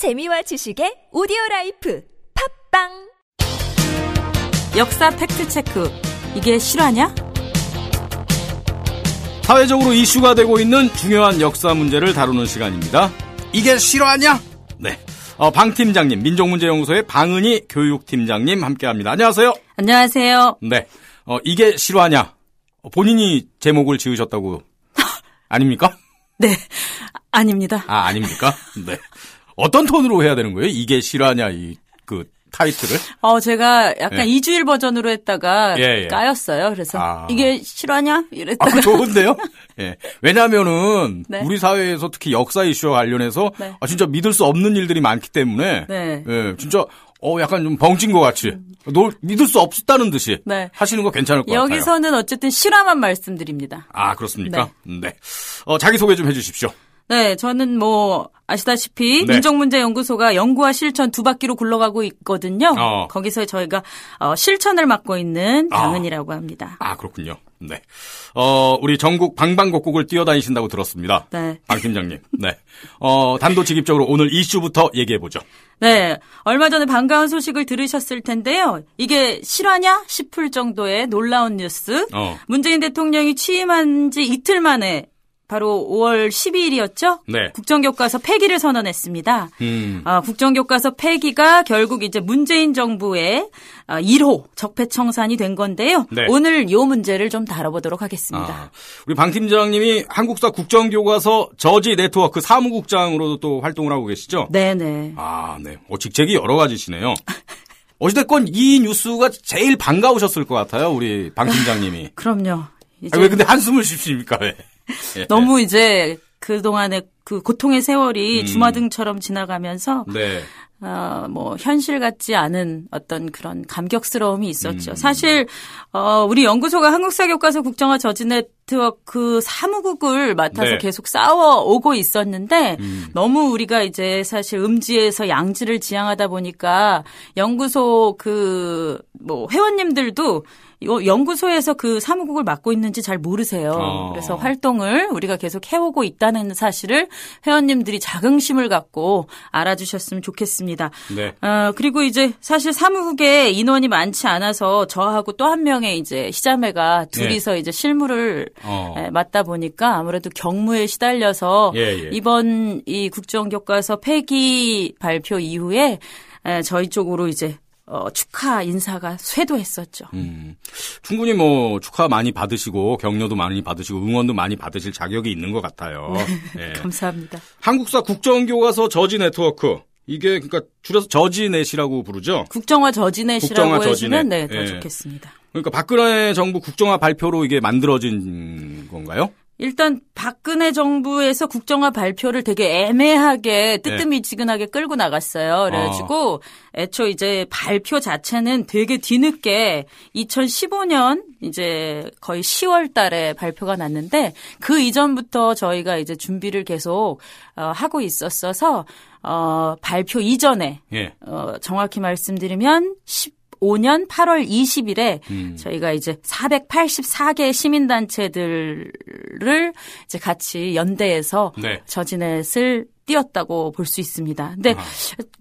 재미와 지식의 오디오 라이프 팟빵 역사 팩트 체크. 이게 실화냐? 사회적으로 이슈가 되고 있는 중요한 역사 문제를 다루는 시간입니다. 이게 실화냐? 네. 어, 방 팀장님, 민족문제연구소의 방은희 교육팀장님 함께합니다. 안녕하세요. 안녕하세요. 네. 어, 이게 실화냐? 어, 본인이 제목을 지으셨다고 아닙니까? 네. 아닙니다. 아, 아닙니까? 네. 어떤 톤으로 해야 되는 거예요? 이게 실화냐, 이, 그, 타이틀을? 어, 제가 약간 예. 이주일 버전으로 했다가 예, 예. 까였어요. 그래서 아. 이게 실화냐? 아, 이랬다가 그 좋은데요? 예. 왜냐면은, 네. 우리 사회에서 특히 역사 이슈와 관련해서, 네. 아, 진짜 믿을 수 없는 일들이 많기 때문에, 네. 예, 진짜, 어, 약간 좀 벙찐 것 같이, 놀, 믿을 수 없다는 듯이, 네. 하시는 거 괜찮을 것 같아요. 여기서는 어쨌든 실화만 말씀드립니다. 아, 그렇습니까? 네. 어, 자기소개 좀 해주십시오. 네, 저는 뭐 아시다시피 네. 민족문제연구소가 연구와 실천 두 바퀴로 굴러가고 있거든요. 어. 거기서 저희가 어, 실천을 맡고 있는 아. 방은이라고 합니다. 아, 그렇군요. 네. 어, 우리 전국 방방곡곡을 뛰어다니신다고 들었습니다. 네. 방 팀장님. 네. 어, 단도직입적으로 오늘 이슈부터 얘기해 보죠. 네. 얼마 전에 반가운 소식을 들으셨을 텐데요. 이게 실화냐 싶을 정도의 놀라운 뉴스. 어. 문재인 대통령이 취임한 지 이틀 만에 바로 5월 12일이었죠? 네. 국정교과서 폐기를 선언했습니다. 음. 아, 국정교과서 폐기가 결국 이제 문재인 정부의 아, 1호 적폐청산이 된 건데요. 네. 오늘 요 문제를 좀 다뤄보도록 하겠습니다. 아, 우리 방 팀장님이 한국사 국정교과서 저지 네트워크 사무국장으로도 또 활동을 하고 계시죠? 네네. 아, 네. 어, 직책이 여러 가지시네요. 어찌됐건 이 뉴스가 제일 반가우셨을 것 같아요, 우리 방 팀장님이. 그럼요. 이제 아, 왜 근데 한숨을 쉬십니까, 왜? 예. 너무 이제 그동안의 그 고통의 세월이 음. 주마등처럼 지나가면서 네. 어, 뭐 현실 같지 않은 어떤 그런 감격스러움이 음. 있었죠. 사실 어, 우리 연구소가 한국사 교과서 국정화 저지 네트워크 사무국을 맡아서 네. 계속 싸워 오고 있었는데 음. 너무 우리가 이제 사실 음지에서 양지를 지향하다 보니까 연구소 그 뭐 회원님들도 연구소에서 그 사무국을 맡고 있는지 잘 모르세요. 어. 그래서 활동을 우리가 계속 해오고 있다는 사실을 회원님들이 자긍심을 갖고 알아주셨으면 좋겠습니다. 네. 어, 그리고 이제 사실 사무국에 인원이 많지 않아서 저하고 또 한 명의 이제 희자매가 둘이서 이제 실무를 네. 어. 에, 맡다 보니까 아무래도 경무에 시달려서 예, 예. 이번 이 국정교과서 폐기 발표 이후에 에, 저희 쪽으로 이제 어, 축하 인사가 쇄도했었죠. 음, 충분히 뭐 축하 많이 받으시고 격려도 많이 받으시고 응원도 많이 받으실 자격이 있는 것 같아요. 예. 감사합니다. 한국사 국정교과서 저지 네트워크 이게 그러니까 줄여서 저지넷이라고 부르죠. 국정화 저지넷이라고 국정화 저지넷. 네, 더 예. 좋겠습니다. 그러니까 박근혜 정부 국정화 발표로 이게 만들어진 건가요? 일단 박근혜 정부에서 국정화 발표를 되게 애매하게 뜨뜻미지근하게 끌고 나갔어요. 그래가지고 애초 이제 발표 자체는 되게 뒤늦게 2015년 이제 거의 10월 달에 발표가 났는데 그 이전부터 저희가 이제 준비를 계속 어, 하고 있었어서 어, 발표 이전에 예. 어, 정확히 말씀드리면 15년 8월 20일에 음. 저희가 이제 484개 시민단체들을 이제 같이 연대해서 네. 저지넷을 띄었다고 볼 수 있습니다. 근데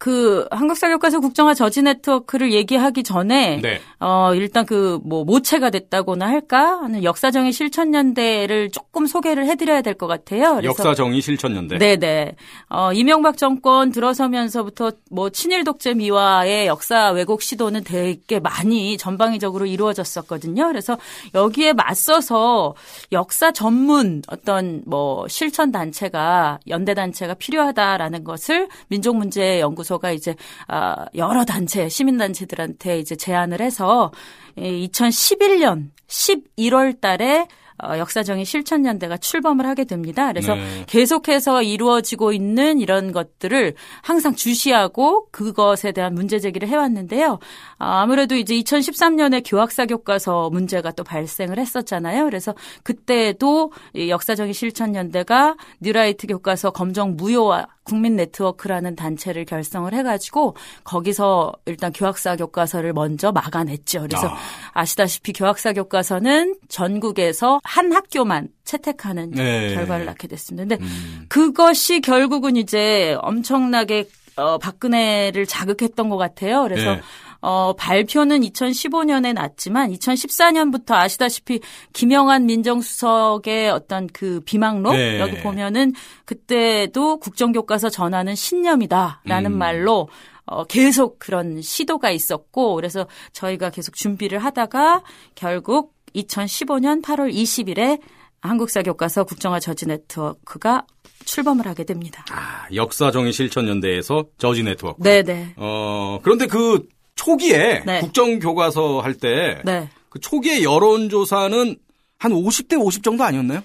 그 한국사교과서 국정화 저지 네트워크를 얘기하기 전에 네. 어 일단 그 뭐 모체가 됐다고나 할까 하는 역사정의 실천연대를 조금 소개를 해드려야 될 것 같아요. 그래서 역사정의 실천연대. 네네. 어, 이명박 정권 들어서면서부터 뭐 친일 독재 미화의 역사 왜곡 시도는 되게 많이 전방위적으로 이루어졌었거든요. 그래서 여기에 맞서서 역사 전문 어떤 뭐 실천 단체가 연대 단체가 필요하다라는 것을 민족문제연구소 가 이제 아, 여러 단체 시민 단체들한테 이제 제안을 해서 2011년 11월 달에 어, 역사정의 실천연대가 출범을 하게 됩니다. 그래서 네. 계속해서 이루어지고 있는 이런 것들을 항상 주시하고 그것에 대한 문제 제기를 해왔는데요. 아, 아무래도 이제 2013년에 교학사 교과서 문제가 또 발생을 했었잖아요. 그래서 그때도 이 역사정의 실천연대가 뉴라이트 교과서 검정 무효화 국민 네트워크라는 단체를 결성을 해가지고 거기서 일단 교학사 교과서를 먼저 막아냈죠. 그래서 아. 아시다시피 교학사 교과서는 전국에서 한 학교만 채택하는 네. 결과를 낳게 됐습니다. 근데 음. 그것이 결국은 이제 엄청나게 어, 박근혜를 자극했던 것 같아요. 그래서 네. 어, 발표는 2015년에 났지만 2014년부터 아시다시피 김영한 민정수석의 어떤 그 비망록 네. 여기 보면은 그때도 국정교과서 전하는 신념이다라는 음. 말로 어, 계속 그런 시도가 있었고 그래서 저희가 계속 준비를 하다가 결국 2015년 8월 20일에 한국사 교과서 국정화 저지 네트워크가 출범을 하게 됩니다. 아, 역사정의 실천연대에서 저지 네트워크. 네네. 어, 그런데 그 초기에 네. 국정교과서 할 때그 네. 초기에 여론조사는 한 50대 50 정도 아니었나요?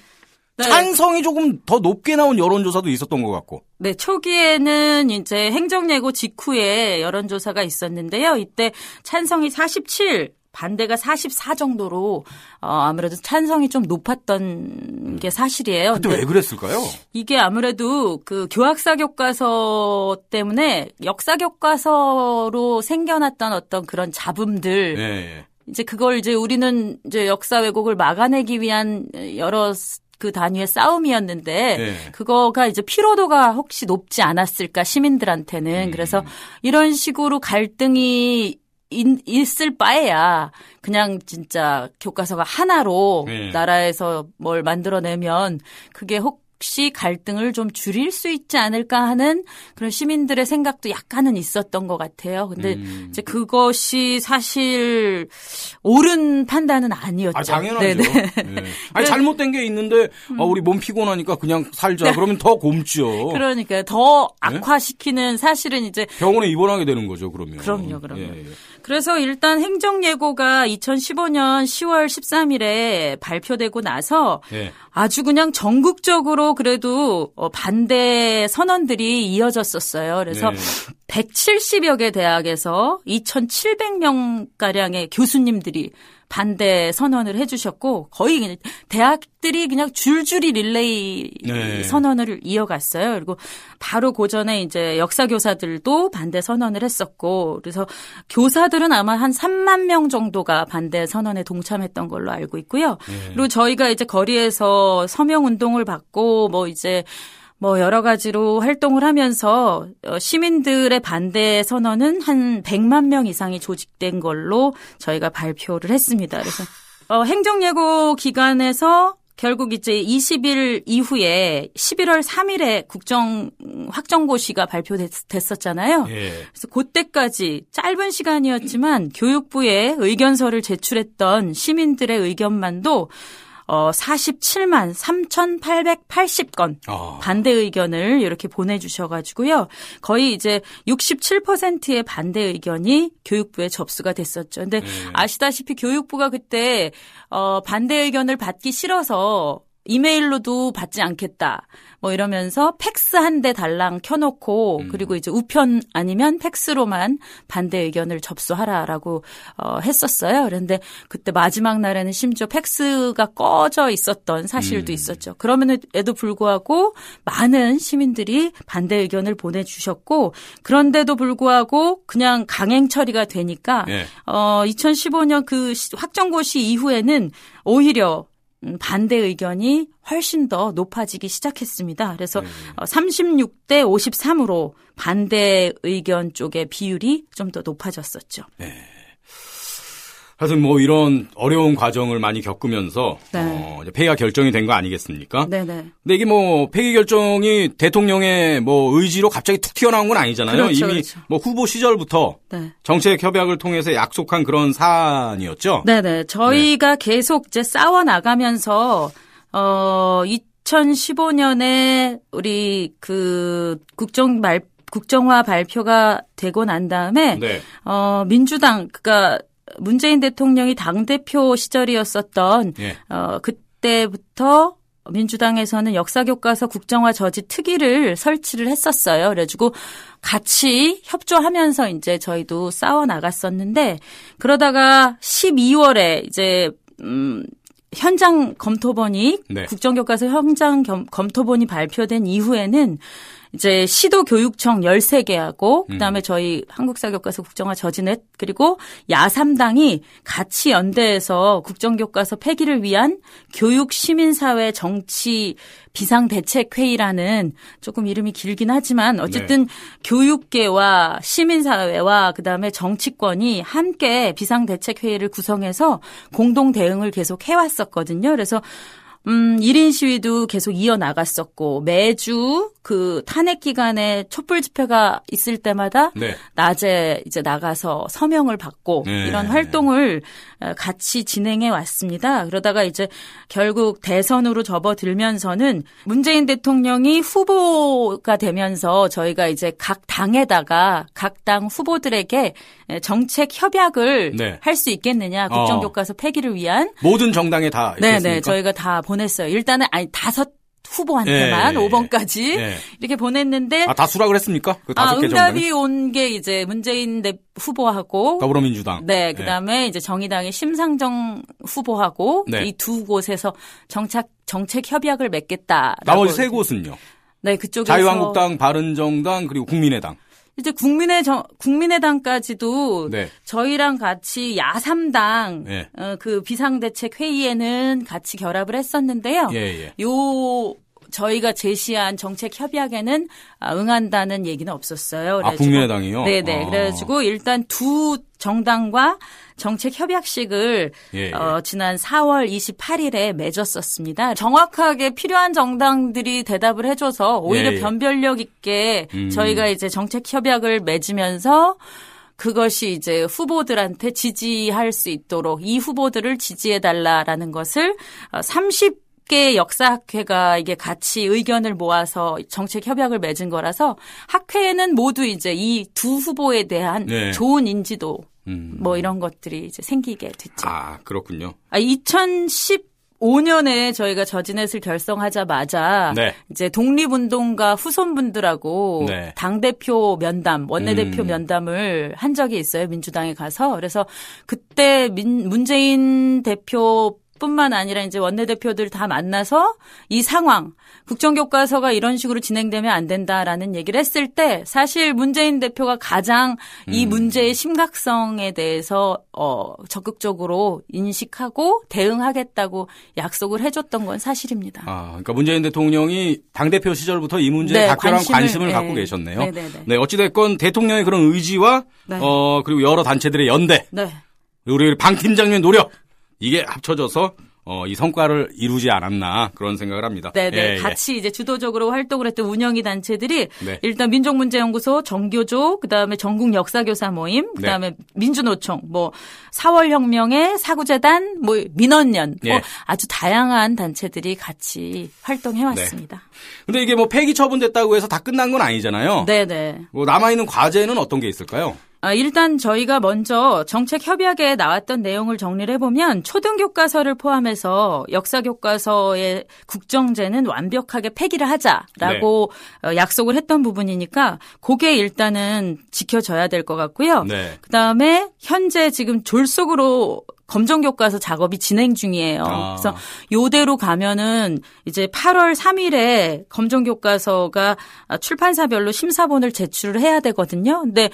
네. 찬성이 조금 더 높게 나온 여론조사도 있었던 것 같고. 네, 초기에는 이제 행정예고 직후에 여론조사가 있었는데요. 이때 찬성이 47, 반대가 44 정도로 어, 아무래도 찬성이 좀 높았던 게 사실이에요. 그때 왜 그랬을까요? 이게 아무래도 그 교학사 교과서 때문에 역사 교과서로 생겨났던 어떤 그런 잡음들 예, 예. 이제 그걸 이제 우리는 이제 역사 왜곡을 막아내기 위한 여러 그 단위의 싸움이었는데 네. 그거가 이제 피로도가 혹시 높지 않았을까 시민들한테는 음. 그래서 이런 식으로 갈등이 인- 있을 바에야 그냥 진짜 교과서가 하나로 네. 나라에서 뭘 만들어내면 그게 혹시 갈등을 좀 줄일 수 있지 않을까 하는 그런 시민들의 생각도 약간은 있었던 것 같아요. 근데 음. 이제 그것이 사실 옳은 판단은 아니었죠. 아, 당연하죠. 예. 아니, 잘못된 게 있는데, 아, 우리 몸 피곤하니까 그냥 살자. 그러면 더 곰죠. 그러니까 더 네? 악화시키는 사실은 이제 병원에 입원하게 되는 거죠, 그러면. 그럼요, 그럼요. 예, 예. 그래서 일단 행정예고가 2015년 10월 13일에 발표되고 나서 예. 아주 그냥 전국적으로 그래도 어, 반대 선언들이 이어졌었어요. 그래서 네. 170여 개 대학에서 2,700명 가량의 교수님들이 반대 선언을 해주셨고 거의 그냥 대학들이 그냥 줄줄이 릴레이 네. 선언을 이어갔어요. 그리고 바로 그 전에 이제 역사 교사들도 반대 선언을 했었고 그래서 교사들은 아마 한 3만 명 정도가 반대 선언에 동참했던 걸로 알고 있고요. 그리고 저희가 이제 거리에서 서명 운동을 받고 뭐 이제 뭐 여러 가지로 활동을 하면서 어, 시민들의 반대 선언은 한 100만 명 이상이 조직된 걸로 저희가 발표를 했습니다. 그래서 어, 행정예고 기간에서 결국 이제 20일 이후에 11월 3일에 국정 확정고시가 발표됐었잖아요. 예. 그래서 그때까지 짧은 시간이었지만 교육부에 의견서를 제출했던 시민들의 의견만도 어 47만 3,880건 아. 반대 의견을 이렇게 보내주셔가지고요. 거의 이제 67%의 반대 의견이 교육부에 접수가 됐었죠. 근데 네. 아시다시피 교육부가 그때 어 반대 의견을 받기 싫어서 이메일로도 받지 않겠다. 뭐 이러면서 팩스 한 대 달랑 켜놓고 음. 그리고 이제 우편 아니면 팩스로만 반대 의견을 접수하라라고 어, 했었어요. 그런데 그때 마지막 날에는 심지어 팩스가 꺼져 있었던 사실도 음. 있었죠. 그럼에도 불구하고 많은 시민들이 반대 의견을 보내주셨고 그런데도 불구하고 그냥 강행 처리가 되니까 예. 어 2015년 그 시- 확정고시 이후에는 오히려 음, 반대 의견이 훨씬 더 높아지기 시작했습니다. 그래서 네. 어, 36대 53으로 반대 의견 쪽의 비율이 좀 더 높아졌었죠. 하여튼 뭐 이런 어려운 과정을 많이 겪으면서 네. 어, 폐기가 결정이 된 거 아니겠습니까? 네네. 근데 이게 뭐 폐기 결정이 대통령의 뭐 의지로 갑자기 툭 튀어나온 건 아니잖아요. 그렇죠, 이미 그렇죠. 뭐 후보 시절부터 네. 정책 협약을 통해서 약속한 그런 사안이었죠. 네네. 저희가 계속 이제 싸워 나가면서 어 2015년에 우리 그 국정 말 국정화 발표가 되고 난 다음에 네. 어 민주당 그러니까 문재인 대통령이 당 대표 시절이었었던 예. 어 그때부터 민주당에서는 역사 교과서 국정화 저지 특위를 설치를 했었어요. 그래가지고 같이 협조하면서 이제 저희도 싸워 나갔었는데 그러다가 12월에 이제 음 현장 검토본이 네. 국정교과서 현장 겸- 검토본이 발표된 이후에는 이제 시도 교육청 13개하고 그다음에 저희 한국사교과서 국정화 저진회 그리고 야3당이 같이 연대해서 국정교과서 폐기를 위한 교육 시민사회 정치 비상대책회의라는 조금 이름이 길긴 하지만 어쨌든 교육계와 시민사회와 그다음에 정치권이 함께 비상대책회의를 구성해서 공동 대응을 계속 해왔었거든요. 그래서 음, 1인 시위도 계속 이어나갔었고, 매주 그 탄핵 기간에 촛불 집회가 있을 때마다 네. 낮에 이제 나가서 서명을 받고 네. 이런 활동을 어, 같이 진행해 왔습니다. 그러다가 이제 결국 대선으로 접어들면서는 문재인 대통령이 후보가 되면서 저희가 이제 각 당에다가 각 당 후보들에게 정책 협약을 네. 할수 있겠느냐 국정교과서 폐기를 위한 모든 정당에 다 네네 있겠습니까? 저희가 다 보냈어요. 일단은 아니 다섯 후보한테만 예, 예, 5번까지 예. 이렇게 보냈는데 아, 다 수락을 했습니까? 그 다섯 아? 응답이 온 게 이제 문재인 대 후보하고 더불어민주당. 네, 그다음에 이제 정의당의 심상정 후보하고 네. 이두 곳에서 정책 정책 협약을 맺겠다. 나머지 세 곳은요. 네, 그쪽에서 자유한국당, 바른정당, 그리고 국민의당. 이제 국민의 정, 국민의당까지도 네. 저희랑 같이 야삼당 네. 어, 그 비상대책 회의에는 같이 결합을 했었는데요. 예, 예. 요 저희가 제시한 정책 협약에는 아, 응한다는 얘기는 없었어요. 아, 국민의당이요? 네네. 아. 그래가지고 일단 두 정당과 정책 협약식을 예, 예. 어, 지난 4월 28일에 맺었었습니다. 정확하게 필요한 정당들이 대답을 해줘서 오히려 예, 예. 변별력 있게 음. 저희가 이제 정책 협약을 맺으면서 그것이 이제 후보들한테 지지할 수 있도록 이 후보들을 지지해 달라라는 것을 30 개 역사학회가 이게 같이 의견을 모아서 정책 협약을 맺은 거라서 학회에는 모두 이제 이 두 후보에 대한 네. 좋은 인지도 음. 뭐 이런 것들이 이제 생기게 됐죠. 아, 그렇군요. 아, 2015년에 저희가 저지넷을 결성하자마자 네. 이제 독립운동가 후손분들하고 네. 당 대표 면담, 원내대표 음. 면담을 한 적이 있어요. 민주당에 가서. 그래서 그때 민, 문재인 대표 뿐만 아니라 이제 원내대표들 다 만나서 이 상황, 국정교과서가 이런 식으로 진행되면 안 된다라는 얘기를 했을 때 사실 문재인 대표가 가장 이 음. 문제의 심각성에 대해서 어 적극적으로 인식하고 대응하겠다고 약속을 해줬던 건 사실입니다. 아, 그러니까 문재인 대통령이 당대표 시절부터 이 문제에 네, 각별한 관심을, 관심을, 네. 갖고 계셨네요. 네, 네, 네. 어찌됐건 대통령의 그런 의지와, 네. 어, 그리고 여러 단체들의 연대, 네. 우리 방 팀장님의 노력, 이게 합쳐져서, 어, 이 성과를 이루지 않았나, 그런 생각을 합니다. 네네. 예, 예. 같이 이제 주도적으로 활동을 했던 운영이 단체들이 네. 일단 민족문제연구소, 정교조, 그 다음에 전국 역사교사 모임, 네. 그다음에 민주노총, 뭐 4월 혁명의 사구재단, 뭐 민원연, 예. 뭐 아주 다양한 단체들이 같이 활동해 왔습니다. 근데 이게 뭐 폐기 처분됐다고 해서 다 끝난 건 아니잖아요. 네네. 뭐 남아있는 과제는 어떤 게 있을까요? 아, 일단 저희가 먼저 정책 협약에 나왔던 내용을 정리를 해보면 초등교과서를 포함해서 역사교과서의 국정제는 완벽하게 폐기를 하자라고 네. 어, 약속을 했던 부분이니까 그게 일단은 지켜져야 될 것 같고요. 네. 그 다음에 현재 지금 졸속으로 검정 교과서 작업이 진행 중이에요. 아. 그래서 요대로 가면은 이제 8월 3일에 검정 교과서가 출판사별로 심사본을 제출을 해야 되거든요. 근데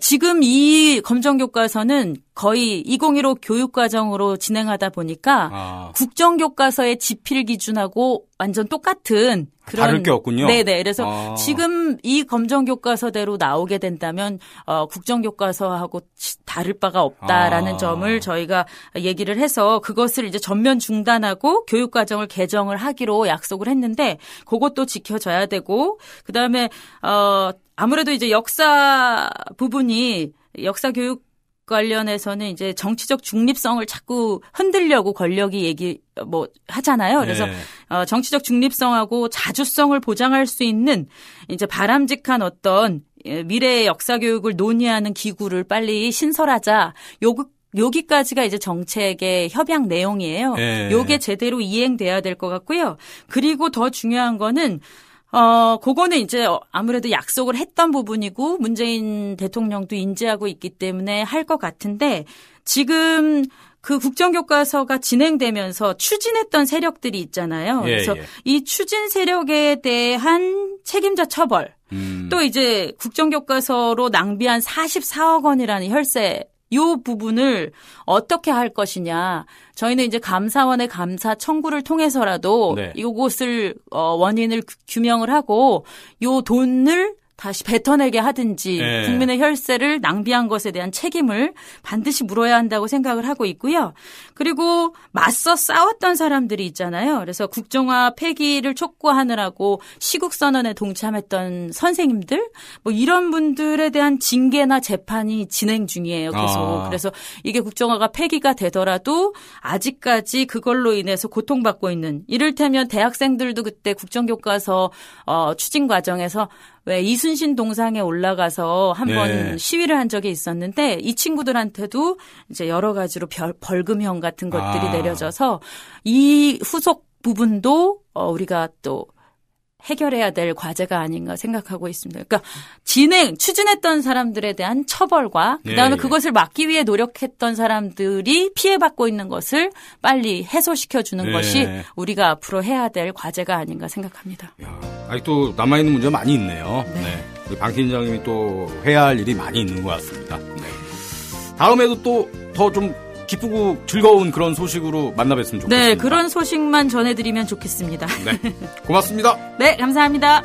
지금 이 검정 교과서는 거의 2015 교육과정으로 진행하다 보니까 아. 국정교과서의 지필 기준하고 완전 똑같은 그런 다를 게 없군요. 네네. 그래서 아. 지금 이 검정교과서대로 나오게 된다면 어, 국정교과서하고 치- 다를 바가 없다라는 아. 점을 저희가 얘기를 해서 그것을 이제 전면 중단하고 교육과정을 개정을 하기로 약속을 했는데 그것도 지켜져야 되고 그다음에 어 아무래도 이제 역사 부분이 역사 교육 관련해서는 이제 정치적 중립성을 자꾸 흔들려고 권력이 얘기 뭐 하잖아요. 그래서 네. 어, 정치적 중립성하고 자주성을 보장할 수 있는 이제 바람직한 어떤 예, 미래의 역사 교육을 논의하는 기구를 빨리 신설하자. 요 여기까지가 이제 정책의 협약 내용이에요. 예. 요게 제대로 이행돼야 될 것 같고요. 그리고 더 중요한 거는 어, 그거는 이제 아무래도 약속을 했던 부분이고 문재인 대통령도 인지하고 있기 때문에 할 것 같은데 지금 그 국정교과서가 진행되면서 추진했던 세력들이 있잖아요. 예, 그래서 예. 이 추진 세력에 대한 책임자 처벌, 음. 또 이제 국정교과서로 낭비한 44억 원이라는 혈세 요 부분을 어떻게 할 것이냐. 저희는 이제 감사원의 감사 청구를 통해서라도 네. 이곳을 어, 원인을 규- 규명을 하고 요 돈을 다시 뱉어내게 하든지 네. 국민의 혈세를 낭비한 것에 대한 책임을 반드시 물어야 한다고 생각을 하고 있고요. 그리고 맞서 싸웠던 사람들이 있잖아요. 그래서 국정화 폐기를 촉구하느라고 시국선언에 동참했던 선생님들 뭐 이런 분들에 대한 징계나 재판이 진행 중이에요. 계속. 아. 그래서 이게 국정화가 폐기가 되더라도 아직까지 그걸로 인해서 고통받고 있는 이를테면 대학생들도 그때 국정교과서 어, 추진 과정에서 왜 이순신 동상에 올라가서 한번 네. 시위를 한 적이 있었는데 이 친구들한테도 이제 여러 가지로 벌, 벌금형 같은 것들이 아. 내려져서 이 후속 부분도 어, 우리가 또 해결해야 될 과제가 아닌가 생각하고 있습니다. 그러니까 진행, 추진했던 사람들에 대한 처벌과 그다음에 예, 예. 그것을 막기 위해 노력했던 사람들이 피해받고 있는 것을 빨리 해소시켜 주는 예. 것이 우리가 앞으로 해야 될 과제가 아닌가 생각합니다. 야, 아직도 남아있는 문제가 많이 있네요. 네. 우리 방 팀장님이 또 해야 할 일이 많이 있는 것 같습니다. 네. 다음에도 또 더 좀 기쁘고 즐거운 그런 소식으로 만나 뵀으면 좋겠습니다. 네, 그런 소식만 전해드리면 좋겠습니다. 네. 고맙습니다. 네, 감사합니다.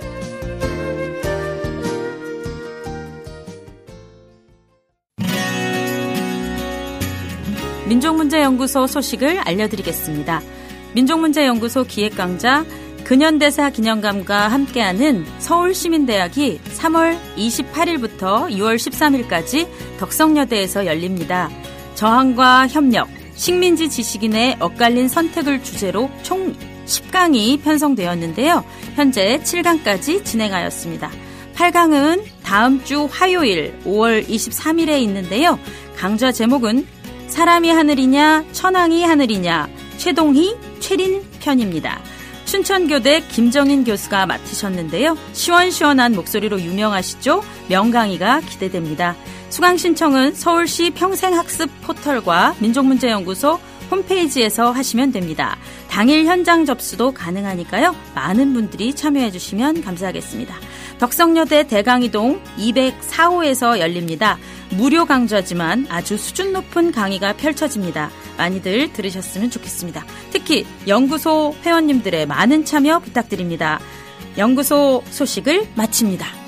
민족문제연구소 소식을 알려드리겠습니다. 민족문제연구소 기획강좌 근현대사 기념관과 함께하는 서울시민대학이 3월 28일부터 6월 13일까지 덕성여대에서 열립니다. 저항과 협력, 식민지 지식인의 엇갈린 선택을 주제로 총 10강이 편성되었는데요. 현재 7강까지 진행하였습니다. 8강은 다음 주 화요일 5월 23일에 있는데요. 강좌 제목은 사람이 하늘이냐 천왕이 하늘이냐 최동희 최린 편입니다. 춘천교대 김정인 교수가 맡으셨는데요. 시원시원한 목소리로 유명하시죠? 명강의가 기대됩니다. 수강 신청은 서울시 평생학습 포털과 민족문제연구소 홈페이지에서 하시면 됩니다. 당일 현장 접수도 가능하니까요. 많은 분들이 참여해 주시면 감사하겠습니다. 덕성여대 대강이동 204호에서 열립니다. 무료 강좌지만 아주 수준 높은 강의가 펼쳐집니다. 많이들 들으셨으면 좋겠습니다. 특히 연구소 회원님들의 많은 참여 부탁드립니다. 연구소 소식을 마칩니다.